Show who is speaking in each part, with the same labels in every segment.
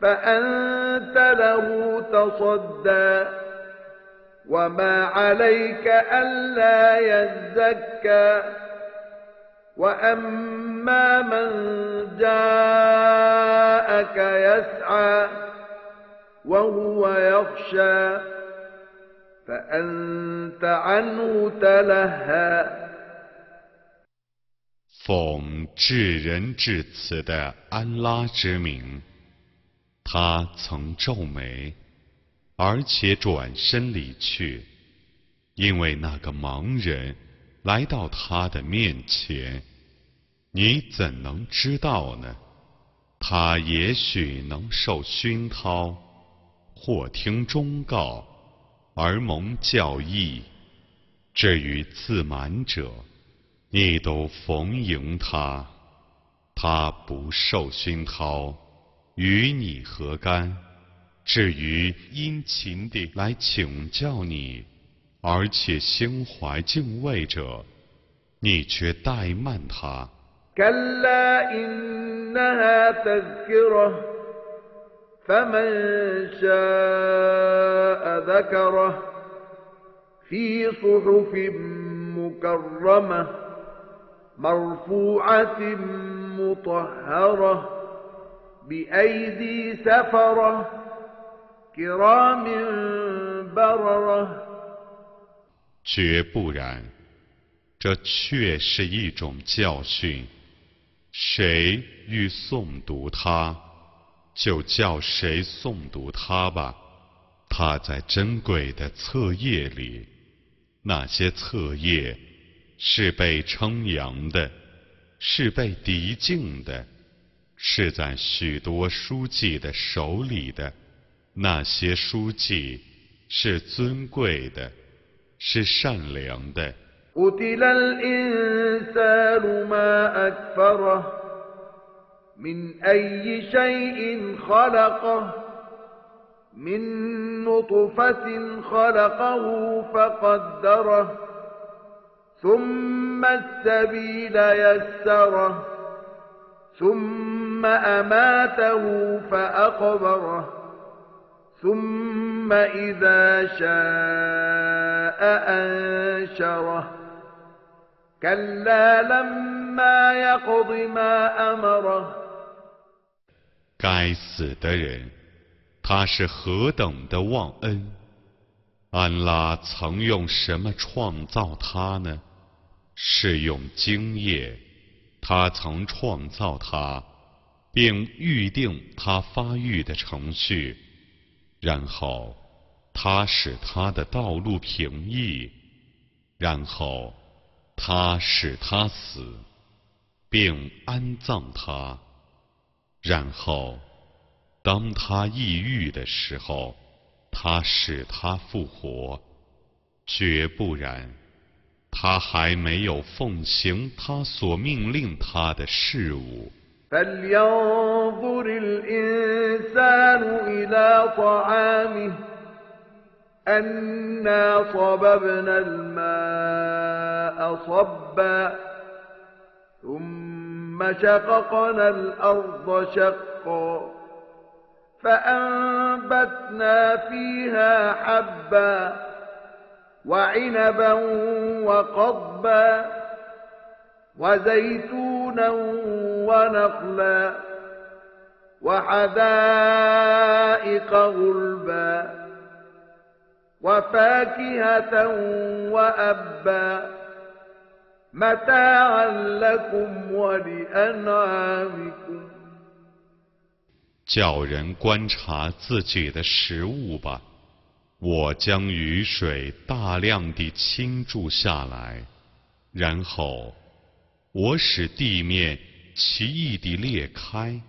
Speaker 1: فأنت له تصدى وما عليك ألا يزكى وأما من جاءك يسعى وهو يخشى فأنت عنه تلهى
Speaker 2: 奉至仁至慈的安拉之名， 他曾皱眉，而且转身离去，因为那个盲人来到他的面前，你怎能知道呢？他也许能受熏陶，或听忠告而蒙教义。至于自满者，你都逢迎他，他不受熏陶，与你何干？至于殷勤地来请教你，而且心怀敬畏者，你却怠慢他。
Speaker 1: مرفوعة مطهرة بأيدي سفرة كرام بررة
Speaker 2: 绝不然，这确是一种教训。谁欲诵读它，就叫谁诵读它吧。它在珍贵的册页里，那些册页。是被称扬的，是被涤净的， 是在许多书记的手里的。那些书记是尊贵的，是善良的。
Speaker 1: ثم السبيل يسره ثم أماته فأقبره ثم إذا شاء أنشره كلا لما يقض ما أمره
Speaker 2: 该死的人，他是何等的忘恩！安拉曾用什么创造他呢？是用精液，他曾创造他， 并预定他发育的程序，然后他使他的道路平易，然后他使他死，并安葬他，然后当他抑郁的时候，他使他复活，绝不然。他还没有奉行他所命令他的事物。
Speaker 1: فلينظر الإنسان إلى طعامه أنا صببنا الماء صبا ثم شققنا الأرض شقا فأنبتنا فيها حبا وعنبا وقضبا وزيتونا ونخلا وحدائق غلبا وفاكهة وأبا متاعا لكم ولأنعامكم
Speaker 2: 叫人观察自己的食物吧。我将雨水大量地倾注下来，然后 我使地面奇异地裂开。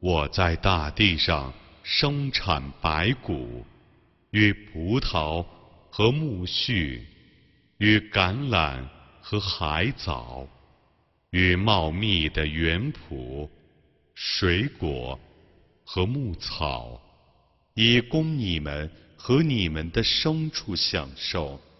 Speaker 2: 我在大地上生产白骨，与葡萄和苜蓿，与橄榄和海藻，与茂密的园圃、水果和牧草，以供你们和你们的牲畜享受。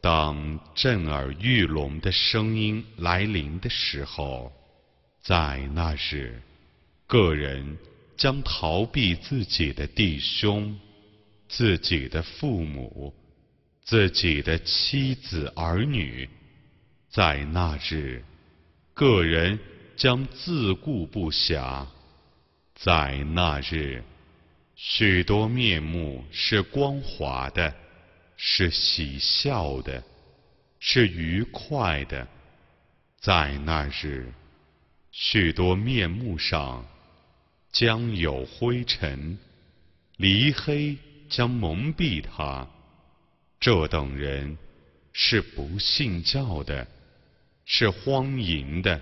Speaker 2: 当震耳欲聋的声音来临的时候，在那日，个人将逃避自己的弟兄、自己的父母、自己的妻子儿女。在那日，个人将自顾不暇。在那日，许多面目是光滑的。是喜笑的，是愉快的。在那日，许多面目上将有灰尘，离黑将蒙蔽他。这等人是不信教的，是荒淫的。